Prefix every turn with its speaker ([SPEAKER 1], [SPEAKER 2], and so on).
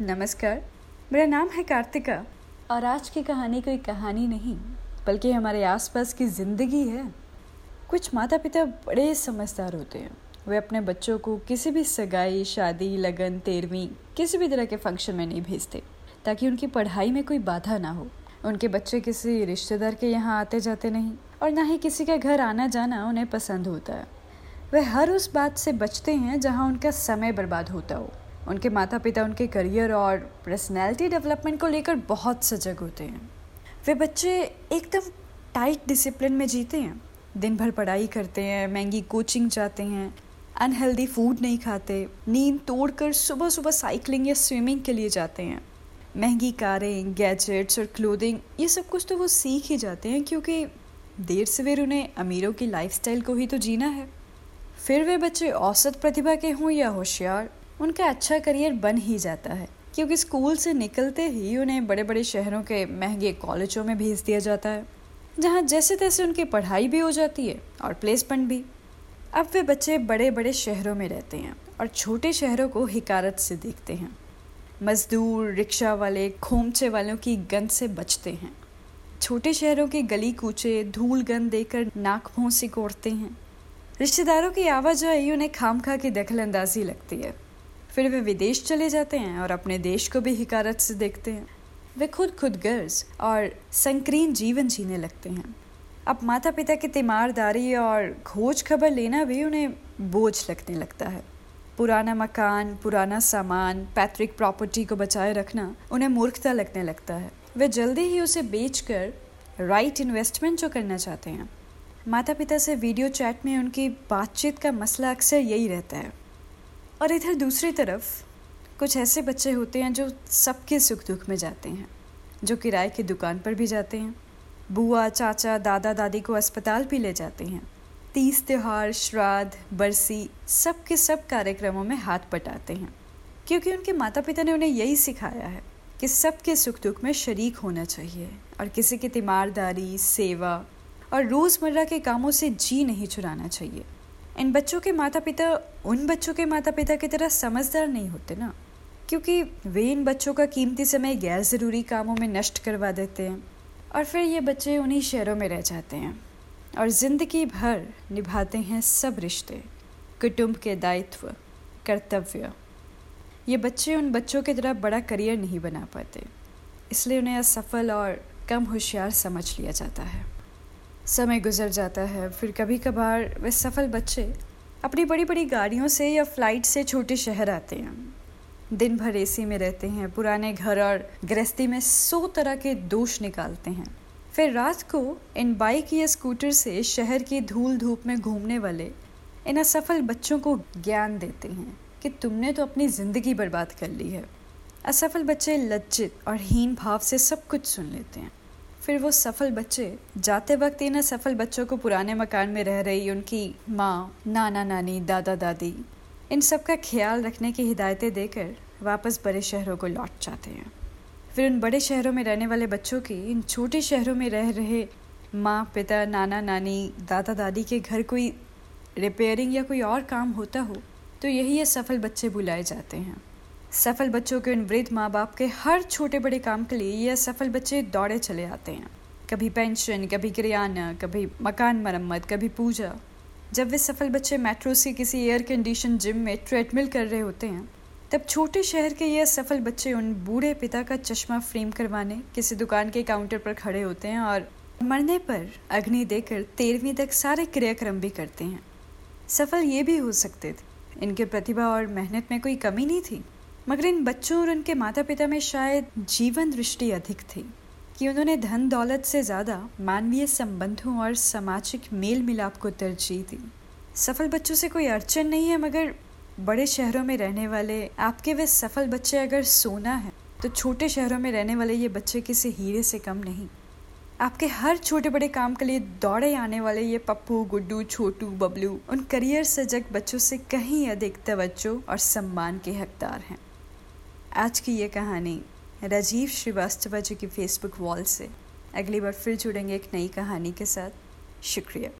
[SPEAKER 1] नमस्कार। मेरा नाम है कार्तिका। और आज की कहानी कोई कहानी नहीं, बल्कि हमारे आसपास की ज़िंदगी है। कुछ माता पिता बड़े समझदार होते हैं। वे अपने बच्चों को किसी भी सगाई, शादी, लगन, तेरहवीं, किसी भी तरह के फ़ंक्शन में नहीं भेजते, ताकि उनकी पढ़ाई में कोई बाधा ना हो। उनके बच्चे किसी रिश्तेदार के यहाँ आते जाते नहीं, और ना ही किसी का घर आना जाना उन्हें पसंद होता है। वे हर उस बात से बचते हैं जहाँ उनका समय बर्बाद होता हो। उनके माता पिता उनके करियर और पर्सनैलिटी डेवलपमेंट को लेकर बहुत सजग होते हैं। वे बच्चे एकदम टाइट डिसिप्लिन में जीते हैं। दिन भर पढ़ाई करते हैं, महँगी कोचिंग जाते हैं अनहेल्दी फ़ूड नहीं खाते, नींद तोड़कर सुबह सुबह साइकिलिंग या स्विमिंग के लिए जाते हैं। महँगी कारें गैजेट्स और क्लोथिंग ये सब कुछ तो वो सीख ही जाते हैं क्योंकि देर सवेर उन्हें अमीरों की लाइफस्टाइल को ही तो जीना है। फिर वे बच्चे औसत प्रतिभा के हों या होशियार उनका अच्छा करियर बन ही जाता है, क्योंकि स्कूल से निकलते ही उन्हें बड़े बड़े शहरों के महँगे कॉलेजों में भेज दिया जाता है, जहाँ जैसे तैसे उनकी पढ़ाई भी हो जाती है और प्लेसमेंट भी। अब वे बच्चे बड़े बड़े शहरों में रहते हैं और छोटे शहरों को हिकारत से देखते हैं। मजदूर, रिक्शा वाले, खोमचे वालों की गंद से बचते हैं। छोटे शहरों के गली कूचे धूल गंद देकर नाक मुँह सिकोड़ते हैं। रिश्तेदारों की आवाजाही उन्हें खाम खा की दखल अंदाजी लगती है। फिर वे विदेश चले जाते हैं और अपने देश को भी हिकारत से देखते हैं। वे खुद खुद गर्ज और संकीर्ण जीवन जीने लगते हैं। अब माता पिता की तीमारदारी और खोज खबर लेना भी उन्हें बोझ लगने लगता है। पुराना मकान, पुराना सामान, पैतृक प्रॉपर्टी को बचाए रखना उन्हें मूर्खता लगने लगता है। वे जल्दी ही उसे बेचकर राइट इन्वेस्टमेंट जो करना चाहते हैं। माता पिता से वीडियो चैट में उनकी बातचीत का मसला अक्सर यही रहता है। और इधर दूसरी तरफ़ कुछ ऐसे बच्चे होते हैं जो सबके सुख दुख में जाते हैं, जो किराए की दुकान पर भी जाते हैं, बुआ, चाचा, दादा, दादी को अस्पताल भी ले जाते हैं। तीस त्यौहार, श्राद्ध, बरसी सब के सब कार्यक्रमों में हाथ पटाते हैं, क्योंकि उनके माता पिता ने उन्हें यही सिखाया है कि सबके सुख दुख में शरीक होना चाहिए और किसी की तीमारदारी, सेवा और रोज़मर्रा के कामों से जी नहीं चुराना चाहिए। इन बच्चों के माता पिता उन बच्चों के माता पिता की तरह समझदार नहीं होते ना। क्योंकि वे इन बच्चों का कीमती समय गैर ज़रूरी कामों में नष्ट करवा देते हैं और फिर ये बच्चे उन्हीं शहरों में रह जाते हैं। और ज़िंदगी भर निभाते हैं सब रिश्ते, कुटुंब के दायित्व, कर्तव्य। ये बच्चे उन बच्चों की तरह बड़ा करियर नहीं बना पाते, इसलिए उन्हें असफल और कम होशियार समझ लिया जाता है। समय गुजर जाता है, फिर कभी कभार वे सफल बच्चे अपनी बड़ी बड़ी गाड़ियों से या फ़्लाइट से छोटे शहर आते हैं। दिन भर एसी में रहते हैं, पुराने घर और गृहस्थी में सौ तरह के दोष निकालते हैं। फिर रात को इन बाइक या स्कूटर से शहर की धूल धूप में घूमने वाले इन असफल बच्चों को ज्ञान देते हैं कि तुमने तो अपनी ज़िंदगी बर्बाद कर ली है। असफल बच्चे लज्जित और हीन भाव से सब कुछ सुन लेते हैं। फिर वो सफल बच्चे, जाते वक्त इन सफल बच्चों को पुराने मकान में रह रही उनकी माँ, नाना नानी, दादा दादी, इन सब का ख्याल रखने की हिदायतें देकर वापस बड़े शहरों को लौट जाते हैं। फिर उन बड़े शहरों में रहने वाले बच्चों की, इन छोटे शहरों में रह रहे माँ, पिता, नाना नानी, दादा दादी के घर कोई रिपेयरिंग या कोई और काम होता हो तो यही ये सफल बच्चे बुलाए जाते हैं। सफल बच्चों के उन वृद्ध माँ बाप के हर छोटे बड़े काम के लिए ये सफल बच्चे दौड़े चले आते हैं। कभी पेंशन, कभी किराना, कभी मकान मरम्मत, कभी पूजा। जब वे सफल बच्चे मेट्रो से किसी एयर कंडीशन जिम में ट्रेडमिल कर रहे होते हैं, तब छोटे शहर के ये सफल बच्चे उन बूढ़े पिता का चश्मा फ्रेम करवाने किसी दुकान के काउंटर पर खड़े होते हैं और मरने पर अग्नि देकर तेरहवीं तक सारे क्रियाक्रम भी करते हैं। सफल ये भी हो सकते थे। इनके प्रतिभा और मेहनत में कोई कमी नहीं थी। मगर इन बच्चों और उनके माता पिता में शायद जीवन दृष्टि अधिक थी कि उन्होंने धन दौलत से ज़्यादा मानवीय संबंधों और सामाजिक मेल मिलाप को तरजीह दी। सफल बच्चों से कोई अड़चन नहीं है, मगर बड़े शहरों में रहने वाले, आपके वे सफल बच्चे अगर सोना है तो छोटे शहरों में रहने वाले ये बच्चे किसी हीरे से कम नहीं। आपके हर छोटे बड़े काम के लिए दौड़े आने वाले ये पप्पू, गुड्डू, छोटू, बबलू, उन करियर सजग बच्चों से कहीं अधिक तवज्जो और सम्मान के हकदार हैं। आज की ये कहानी राजीव श्रीवास्तव जी की फेसबुक वॉल से। अगली बार फिर जुड़ेंगे एक नई कहानी के साथ। शुक्रिया।